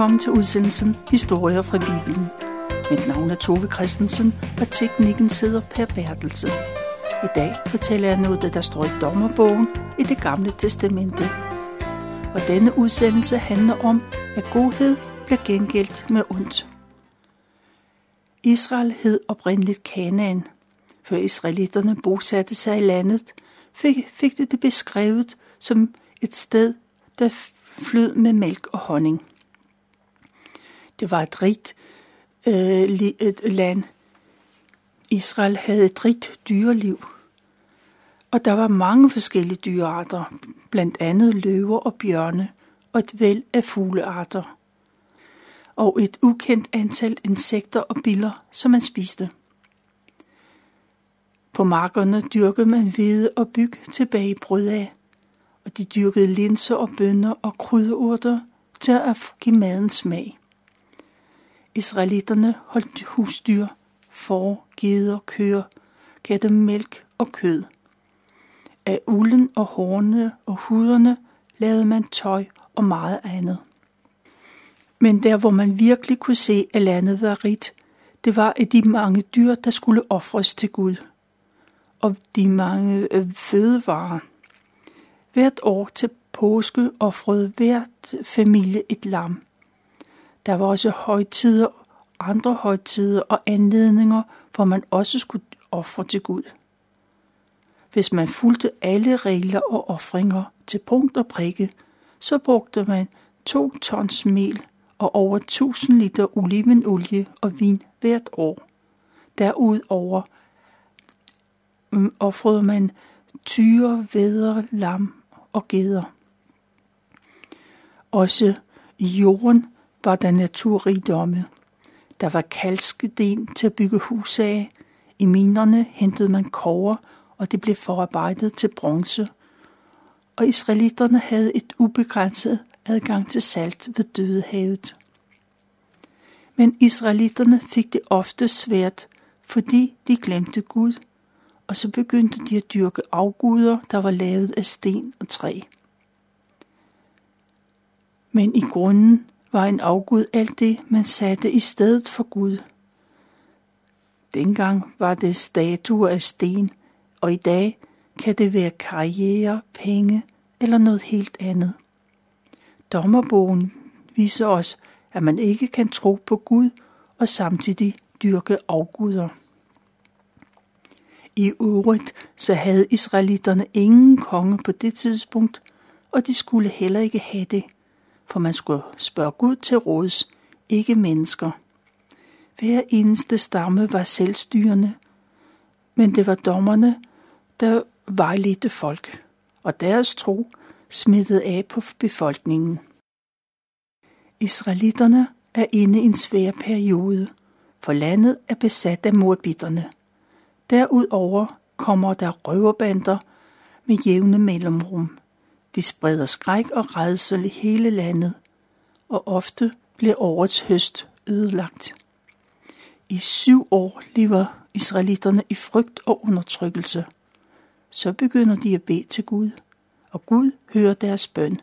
Velkommen til udsendelsen Historier fra Bibelen. Mit navn er Tove Christensen, og teknikken sidder Per Bertelse. I dag fortæller jeg noget, der står i dommerbogen i det gamle testamente. Og denne udsendelse handler om, at godhed bliver gengældt med ondt. Israel hed oprindeligt Kanaan. Før israelitterne bosatte sig i landet, fik, fik det det beskrevet som et sted, der flød med mælk og honning. Det var et rigt øh, et land. Israel havde et rigt dyreliv. Og der var mange forskellige dyrearter, blandt andet løver og bjørne, og et væld af fuglearter. Og et ukendt antal insekter og biller, som man spiste. På markerne dyrkede man hvide og byg tilbage brød af, og de dyrkede linser og bønner og krydderurter til at give maden smag. Israelitterne holdt husdyr, får, geder, køer, gav dem mælk og kød. Af ulden og hårene og huderne lavede man tøj og meget andet. Men der, hvor man virkelig kunne se, at landet var rigt, det var af de mange dyr, der skulle ofres til Gud. Og de mange øh, fødevarer. Hvert år til påske offrede hvert familie et lam. Der var også højtider, andre højtider og anledninger, hvor man også skulle ofre til Gud. Hvis man fulgte alle regler og ofringer til punkt og prikke, så brugte man to tons mel og over 1000 liter olivenolie og vin hvert år. Derudover mm, ofrede offrede man tyre, vædder, lam og geder. Også i jorden var der naturrigdomme. Der var kalksten til at bygge hus af. I minerne hentede man kover, og det blev forarbejdet til bronze. Og israelitterne havde et ubegrænset adgang til salt ved Dødehavet. Men israelitterne fik det ofte svært, fordi de glemte Gud, og så begyndte de at dyrke afguder, der var lavet af sten og træ. Men i grunden var en afgud alt det, man satte i stedet for Gud. Dengang var det statuer af sten, og i dag kan det være karriere, penge eller noget helt andet. Dommerbogen viser os, at man ikke kan tro på Gud og samtidig dyrke afguder. I øvrigt så havde israelitterne ingen konge på det tidspunkt, og de skulle heller ikke have det – for man skulle spørge Gud til råds, ikke mennesker. Hver eneste stamme var selvstyrende, men det var dommerne, der vejledte folk, og deres tro smittede af på befolkningen. Israelitterne er inde i en svær periode, for landet er besat af morbitterne. Derudover kommer der røverbander med jævne mellemrum. De spreder skræk og redsel i hele landet, og ofte bliver årets høst ødelagt. I syv år lever israelitterne i frygt og undertrykkelse. Så begynder de at bede til Gud, og Gud hører deres bøn,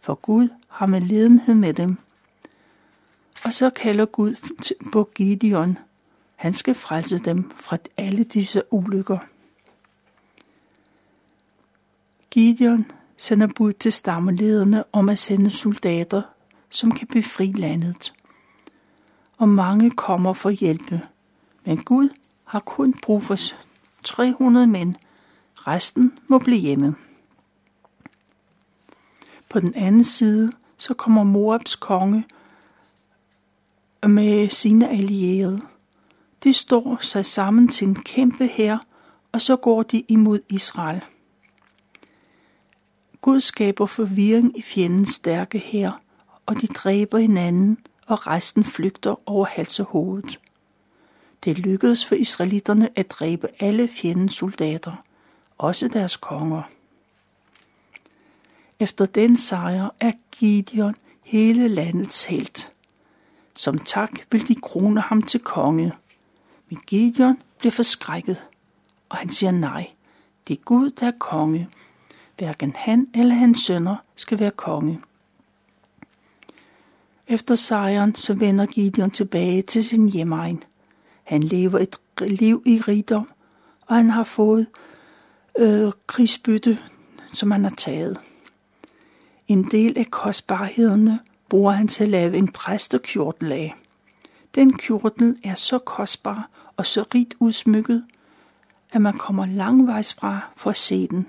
for Gud har med ledenhed med dem. Og så kalder Gud på Gideon. Han skal frelse dem fra alle disse ulykker. Gideon sender bud til stammelederne om at sende soldater, som kan befri landet. Og mange kommer for hjælpe. Men Gud har kun brug for 300 mænd. Resten må blive hjemme. På den anden side, så kommer Moabs konge med sine allierede. De står sig sammen til en kæmpe hær, og så går de imod Israel. Gud skaber forvirring i fjendens stærke her, og de dræber hinanden, og resten flygter over hals og hovedet. Det lykkedes for israelitterne at dræbe alle fjendens soldater, også deres konger. Efter den sejr er Gideon hele landets helt. Som tak vil de krone ham til konge. Men Gideon bliver forskrækket, og han siger nej. Det er Gud, der er konge, Hverken han eller hans sønner skal være konge. Efter sejren så vender Gideon tilbage til sin hjemmeegn. Han lever et liv i rigdom, og han har fået øh, krigsbytte, som han har taget. En del af kostbarhederne bruger han til at lave en præstekjortel af. Den kjortel er så kostbar og så rigt udsmykket, at man kommer langvejs fra for at se den.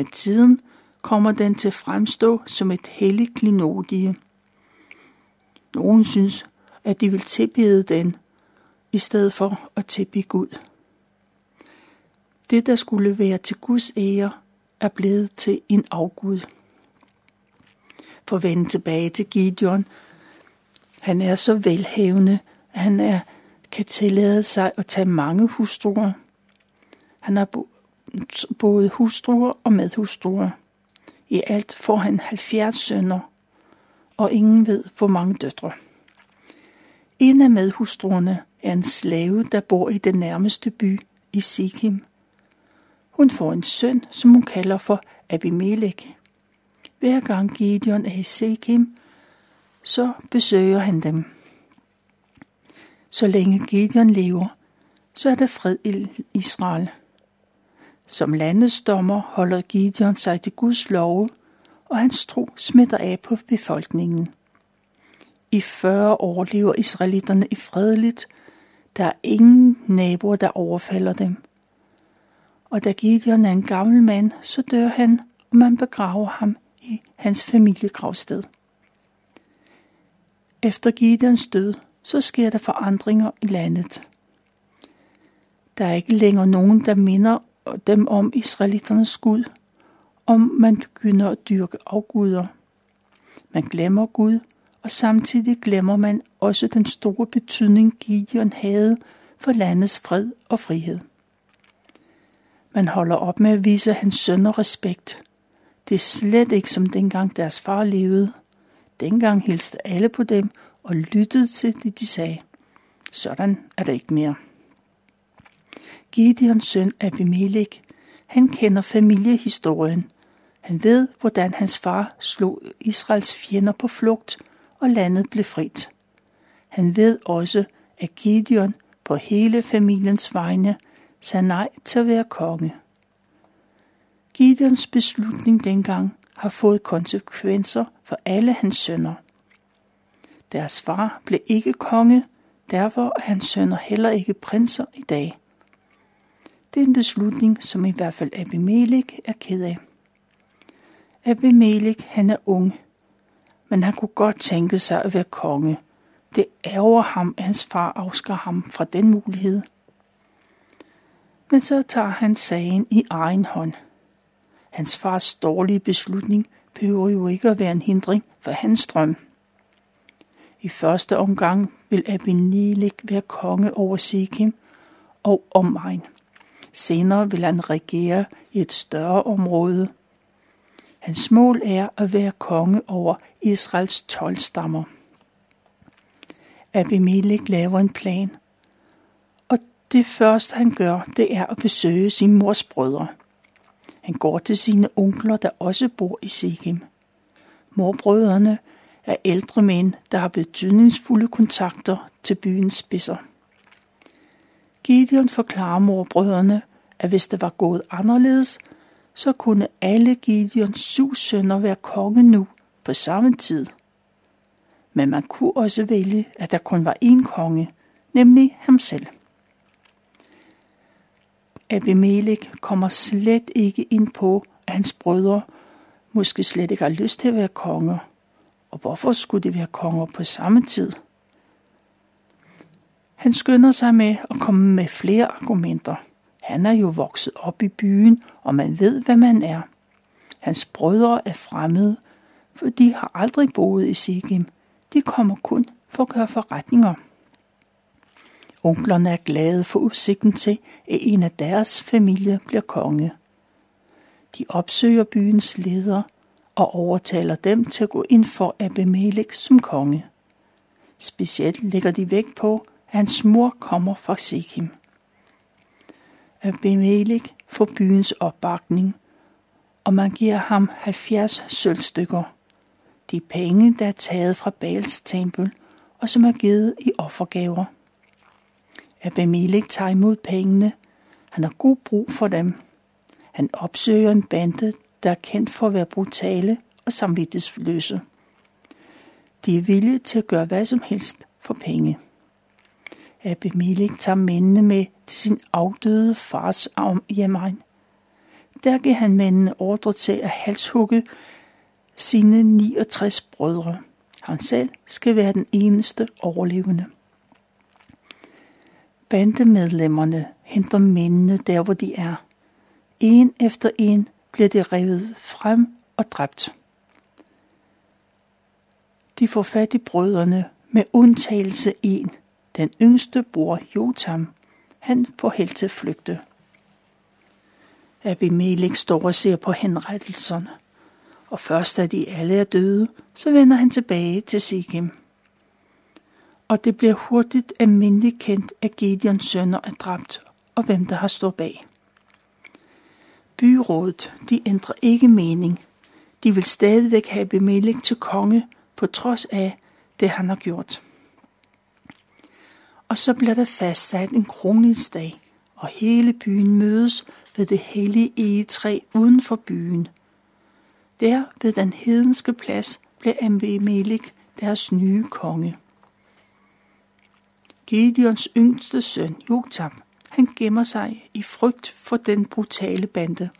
Med tiden kommer den til at fremstå som et helligt klinodie. Nogen synes, at de vil tilbede den, i stedet for at tilbede Gud. Det, der skulle være til Guds ære, er blevet til en afgud. For at vende tilbage til Gideon, han er så velhavende, at han er, kan tillade sig at tage mange hustruer. Han har både hustruer og medhustruer. I alt får han 70 sønner, og ingen ved, hvor mange døtre. En af medhustruerne er en slave, der bor i den nærmeste by i Sikkim. Hun får en søn, som hun kalder for Abimelech. Hver gang Gideon er i Sikkim, så besøger han dem. Så længe Gideon lever, så er der fred i Israel. Som landets dommer holder Gideon sig til Guds love, og hans tro smitter af på befolkningen. I 40 år lever israelitterne i fredeligt. Der er ingen naboer, der overfalder dem. Og da Gideon er en gammel mand, så dør han, og man begraver ham i hans familiegravsted. Efter Gideons død, så sker der forandringer i landet. Der er ikke længere nogen, der minder dem om israeliternes Gud, om man begynder at dyrke afguder. Man glemmer Gud, og samtidig glemmer man også den store betydning Gideon havde for landets fred og frihed. Man holder op med at vise hans sønner respekt. Det er slet ikke som dengang deres far levede. Dengang hilste alle på dem og lyttede til det, de sagde. Sådan er det ikke mere. Gideons søn Abimelech, han kender familiehistorien. Han ved, hvordan hans far slog Israels fjender på flugt, og landet blev frit. Han ved også, at Gideon på hele familiens vegne sagde nej til at være konge. Gideons beslutning dengang har fået konsekvenser for alle hans sønner. Deres far blev ikke konge, derfor er hans sønner heller ikke prinser i dag. Det er en beslutning, som i hvert fald Abimelech er ked af. Abimelech, han er ung, men han kunne godt tænke sig at være konge. Det ærger ham, at hans far afskar ham fra den mulighed. Men så tager han sagen i egen hånd. Hans fars dårlige beslutning behøver jo ikke at være en hindring for hans drøm. I første omgang vil Abimelech være konge over Sikkim og omegn. Senere vil han regere i et større område. Hans mål er at være konge over Israels 12 stammer. Abimelech laver en plan, og det første han gør, det er at besøge sin mors brødre. Han går til sine onkler, der også bor i Sikkim. Morbrødrene er ældre mænd, der har betydningsfulde kontakter til byens spidser. Gideon forklarer morbrødrene, at hvis det var gået anderledes, så kunne alle Gideons syv sønner være konge nu på samme tid. Men man kunne også vælge, at der kun var én konge, nemlig ham selv. Abimelech kommer slet ikke ind på, at hans brødre måske slet ikke har lyst til at være konger. Og hvorfor skulle de være konger på samme tid? Han skynder sig med at komme med flere argumenter. Han er jo vokset op i byen, og man ved, hvad man er. Hans brødre er fremmede, for de har aldrig boet i Sikkim. De kommer kun for at gøre forretninger. Onklerne er glade for udsigten til, at en af deres familie bliver konge. De opsøger byens ledere og overtaler dem til at gå ind for Abimelech som konge. Specielt lægger de vægt på, hans mor kommer fra Sikkim. Abimelech får byens opbakning, og man giver ham 70 sølvstykker. De penge, der er taget fra Bals tempel, og som er givet i offergaver. Abimelech tager imod pengene. Han har god brug for dem. Han opsøger en bande, der er kendt for at være brutale og samvittighedsløse. De er villige til at gøre hvad som helst for penge. Abimelech tager mændene med til sin afdøde fars hjemmeegn. Der giver han mændene ordre til at halshugge sine 69 brødre. Han selv skal være den eneste overlevende. Bandemedlemmerne henter mændene der, hvor de er. En efter en bliver de revet frem og dræbt. De får fat i brødrene med undtagelse en. Den yngste bror Jotam, han får held til at flygte. Abimelech står og ser på henrettelserne, og først da de alle er døde, så vender han tilbage til Sikkim. Og det bliver hurtigt almindeligt kendt, at Gideons sønner er dræbt, og hvem der har stået bag. Byrådet, de ændrer ikke mening. De vil stadigvæk have Abimelech til konge, på trods af det, han har gjort. Og så bliver der fastsat en kroningsdag, og hele byen mødes ved det hellige egetræ uden for byen. Der ved den hedenske plads blev Abimelech deres nye konge. Gideons yngste søn, Jotam, han gemmer sig i frygt for den brutale bande.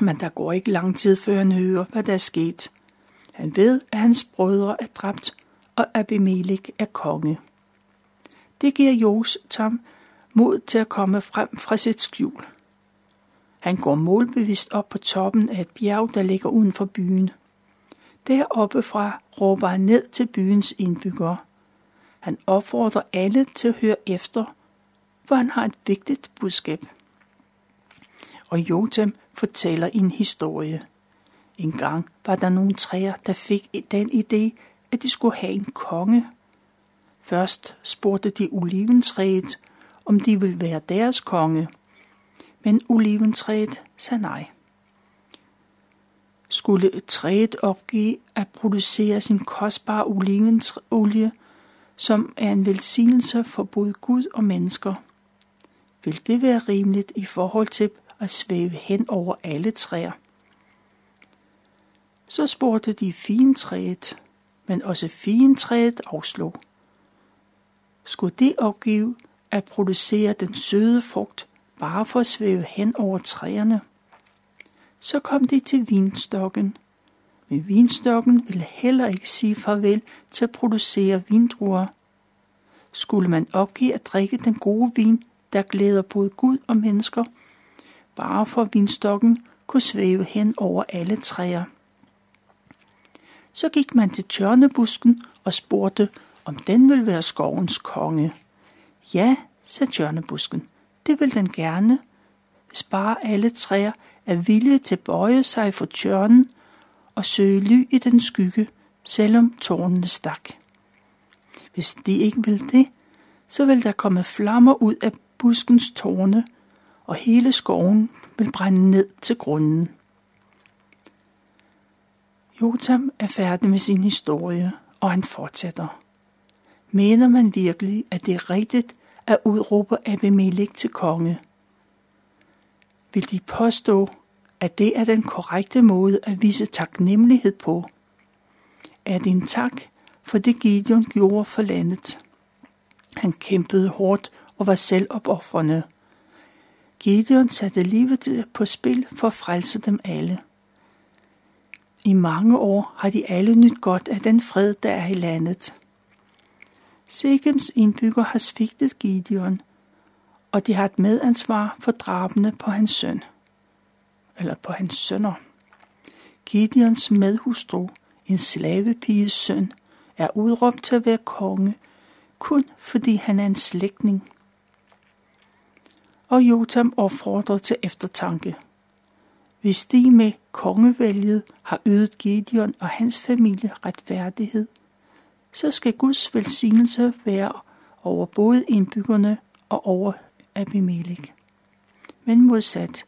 Men der går ikke lang tid, før han hører, hvad der er sket. Han ved, at hans brødre er dræbt, og Abimelech er konge. Det giver Jotam mod til at komme frem fra sit skjul. Han går målbevidst op på toppen af et bjerg, der ligger uden for byen. Deroppe fra råber han ned til byens indbyggere. Han opfordrer alle til at høre efter, for han har et vigtigt budskab. Og Jotam fortæller en historie. En gang var der nogle træer, der fik den idé, at de skulle have en konge. Først spurgte de oliventræet, om de ville være deres konge, men oliventræet sagde nej. Skulle træet opgive at producere sin kostbare olivenolie, som er en velsignelse for både Gud og mennesker? Vil det være rimeligt i forhold til at svæve hen over alle træer? Så spurgte de fintræet, men også fintræet afslog. Skulle det opgive at producere den søde frugt, bare for at svæve hen over træerne? Så kom de til vinstokken. Men vinstokken ville heller ikke sige farvel til at producere vindruer. Skulle man opgive at drikke den gode vin, der glæder både Gud og mennesker, bare for vinstokken kunne svæve hen over alle træer. Så gik man til tørnebusken og spurgte, om den vil være skovens konge. Ja, sagde tørnebusken, det vil den gerne, hvis bare alle træer er villige til at bøje sig for tørnen og søge ly i den skygge, selvom tårnene stak. Hvis de ikke vil det, så vil der komme flammer ud af buskens tårne, og hele skoven vil brænde ned til grunden. Jotam er færdig med sin historie, og han fortsætter. Mener man virkelig, at det er rigtigt at udråbe Abimelech til konge? Vil de påstå, at det er den korrekte måde at vise taknemmelighed på? Er det en tak for det Gideon gjorde for landet? Han kæmpede hårdt og var selvopoffrende. Gideon satte livet på spil for at frelse dem alle. I mange år har de alle nyt godt af den fred, der er i landet. Sikkems indbygger har svigtet Gideon, og de har et medansvar for drabene på hans søn, eller på hans sønner. Gideons medhustru, en slavepiges søn, er udråbt til at være konge, kun fordi han er en slægtning. Og Jotam opfordrer til eftertanke. Hvis de med kongevælget har ydet Gideon og hans familie retfærdighed, så skal Guds velsignelse være over både indbyggerne og over Abimelech. Men modsat,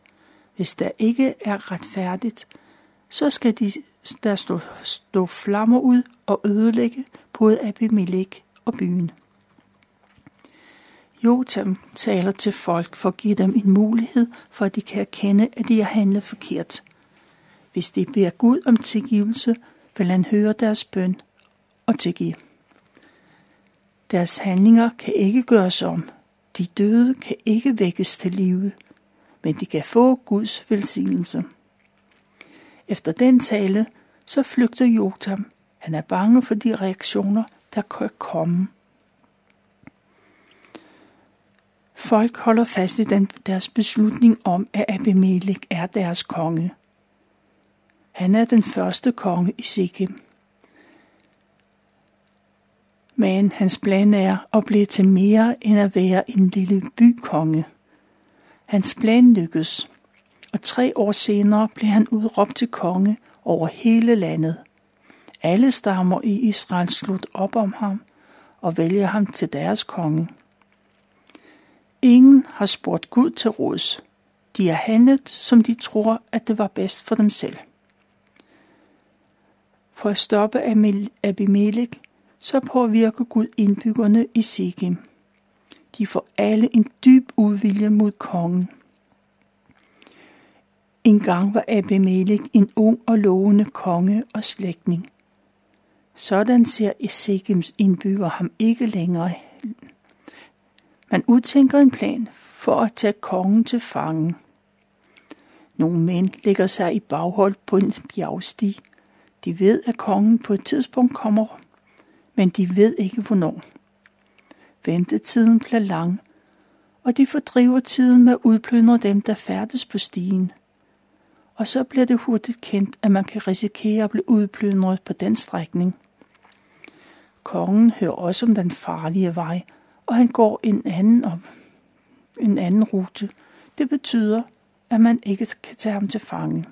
hvis der ikke er retfærdigt, så skal de der stå, stå flammer ud og ødelægge både Abimelech og byen. Jotam taler til folk for at give dem en mulighed for, at de kan erkende, at de har handlet forkert. Hvis de beder Gud om tilgivelse, vil han høre deres bøn og tilgive. Deres handlinger kan ikke gøres om. De døde kan ikke vækkes til live, men de kan få Guds velsignelse. Efter den tale, så flygter Jotam. Han er bange for de reaktioner, der kan komme. Folk holder fast i den, deres beslutning om, at Abimelech er deres konge. Han er den første konge i Sikkim. Men hans plan er at blive til mere end at være en lille bykonge. Hans plan lykkes, og tre år senere blev han udråbt til konge over hele landet. Alle stammer i Israel slut op om ham og vælger ham til deres konge. Ingen har spurgt Gud til råds. De har handlet, som de tror, at det var bedst for dem selv. For at stoppe Abimelech, så påvirker Gud indbyggerne i Sikkim. De får alle en dyb udvilje mod kongen. En gang var Abimelech en ung og lovende konge og slægtning. Sådan ser Esekims indbygger ham ikke længere. Man udtænker en plan for at tage kongen til fange. Nogle mænd lægger sig i baghold på en bjergsti. De ved, at kongen på et tidspunkt kommer, men de ved ikke hvornår. Ventetiden bliver lang, og de fordriver tiden med at udplyndre dem, der færdes på stien – og så bliver det hurtigt kendt, at man kan risikere at blive udplyndret på den strækning. Kongen hører også om den farlige vej, og han går en anden op, en anden rute. Det betyder, at man ikke kan tage ham til fange.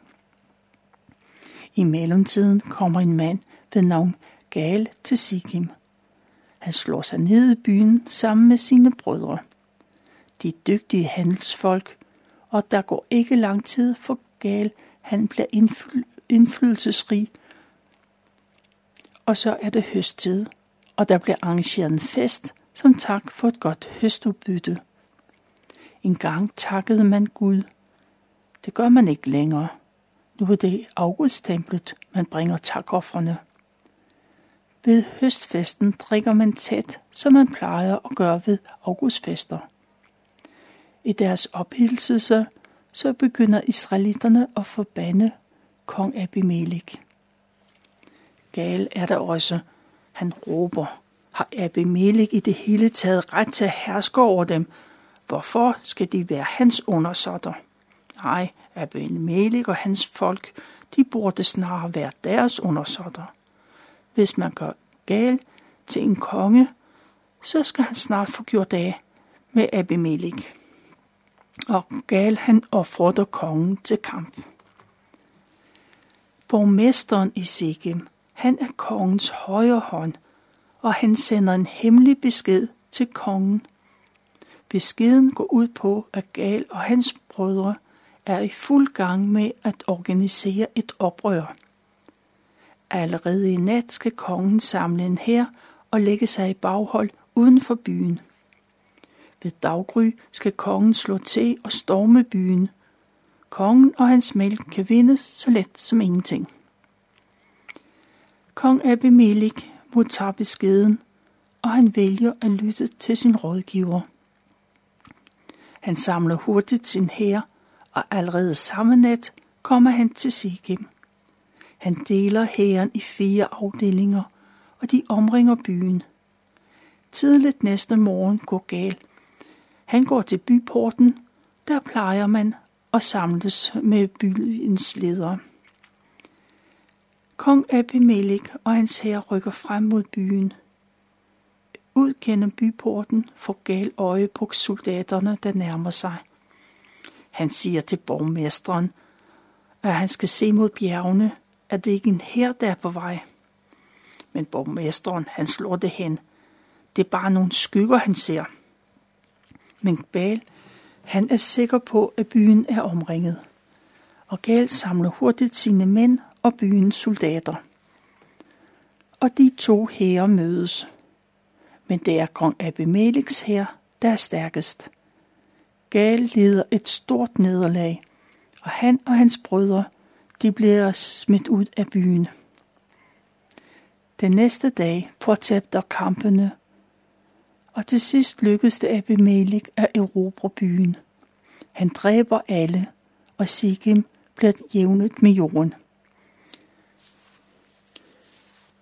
I mellemtiden kommer en mand ved navn Gal til Sikkim. Han slår sig ned i byen sammen med sine brødre. De er dygtige handelsfolk, og der går ikke lang tid, for gal, han bliver indflydelsesrig. Og så er det høsttid, og der bliver arrangeret en fest som tak for et godt høstudbytte. En gang takkede man Gud. Det gør man ikke længere. Nu er det augusttemplet, man bringer takoffrene. Ved høstfesten drikker man tæt, som man plejer at gøre ved augustfester. I deres ophidselse så begynder israelitterne at forbande kong Abimelech. Gal er der også. Han råber, har Abimelech i det hele taget ret til at herske over dem? Hvorfor skal de være hans undersåtter? Nej, Abimelech og hans folk, de burde snarere være deres undersåtter. Hvis man gør gal til en konge, så skal han snart få gjort af med Abimelech og Gal han opfordrer kongen til kamp. Borgmesteren i Sikkim, han er kongens højre hånd, og han sender en hemmelig besked til kongen. Beskeden går ud på, at Gal og hans brødre er i fuld gang med at organisere et oprør. Allerede i nat skal kongen samle en hær og lægge sig i baghold uden for byen. Ved daggry skal kongen slå til og storme byen. Kongen og hans mælk kan vindes så let som ingenting. Kong Abimelech modtager beskeden, og han vælger at lytte til sin rådgiver. Han samler hurtigt sin hær, og allerede samme nat kommer han til Sikkim. Han deler hæren i fire afdelinger, og de omringer byen. Tidligt næste morgen går gal. han går til byporten, der plejer man at samles med byens ledere. Kong Abimelech og hans herre rykker frem mod byen. Ud gennem byporten får gal øje på soldaterne, der nærmer sig. Han siger til borgmesteren, at han skal se mod bjergene, at det ikke er en her, der er på vej. Men borgmesteren, han slår det hen. Det er bare nogle skygger, han ser men Bal, han er sikker på, at byen er omringet. Og Gal samler hurtigt sine mænd og byens soldater. Og de to hære mødes. Men det er kong Abimeleks hær, der er stærkest. Gal lider et stort nederlag, og han og hans brødre, de bliver smidt ud af byen. Den næste dag fortsætter kampene, og til sidst lykkedes det Abimelech at erobre byen. Han dræber alle, og Sigim bliver jævnet med jorden.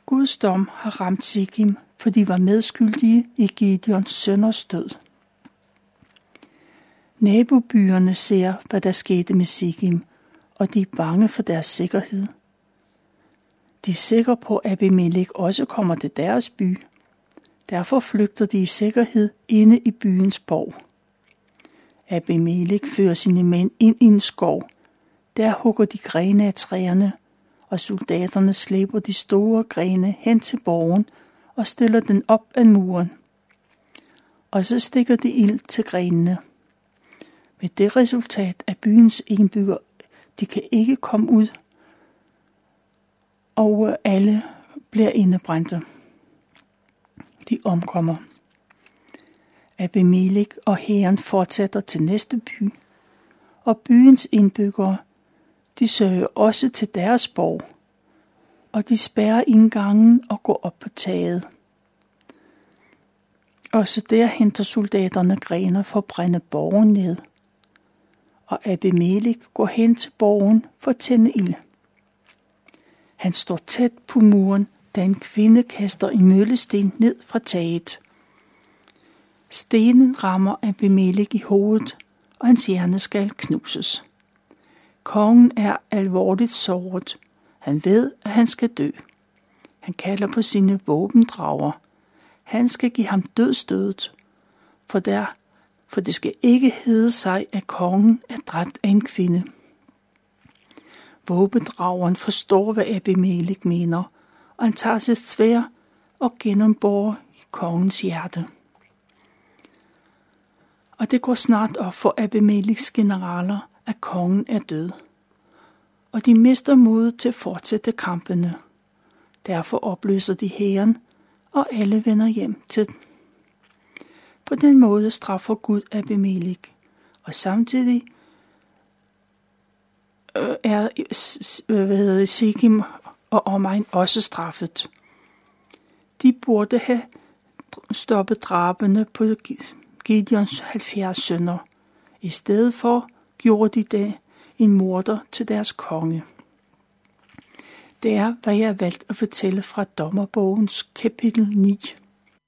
Guds dom har ramt Sikkim, for de var medskyldige i Gideons sønners død. Nabobyerne ser, hvad der skete med Sikkim, og de er bange for deres sikkerhed. De er sikre på, at Abimelech også kommer til deres by. Derfor flygter de i sikkerhed inde i byens borg. Abimelech fører sine mænd ind i en skov. Der hugger de grene af træerne, og soldaterne slæber de store grene hen til borgen og stiller den op ad muren. Og så stikker de ild til grenene. Med det resultat, at byens indbygger de kan ikke komme ud, og alle bliver indebrændte. De omkommer. Abimelech og hæren fortsætter til næste by, og byens indbyggere, de søger også til deres borg, og de spærrer indgangen og går op på taget. Også der henter soldaterne grener for at brænde borgen ned, og Abimelech går hen til borgen for at tænde ild. Han står tæt på muren, da en kvinde kaster en møllesten ned fra taget. Stenen rammer Abimelech i hovedet, og hans hjerne skal knuses. Kongen er alvorligt såret. Han ved, at han skal dø. Han kalder på sine våbendrager. Han skal give ham dødstødet, for, der, for det skal ikke hedde sig, at kongen er dræbt af en kvinde. Våbendrageren forstår, hvad Abimelech mener, og han tager sit svær og gennemborer kongens hjerte. Og det går snart op for Abimelechs generaler, at kongen er død. Og de mister mod til at fortsætte kampene. Derfor opløser de hæren, og alle vender hjem til På den måde straffer Gud Abimelech, og samtidig øh, er hvad hedder det, og omegn også straffet. De burde have stoppet drabene på Gideons 70 sønner. I stedet for gjorde de det en morder til deres konge. Det er, hvad jeg har valgt at fortælle fra Dommerbogens kapitel 9.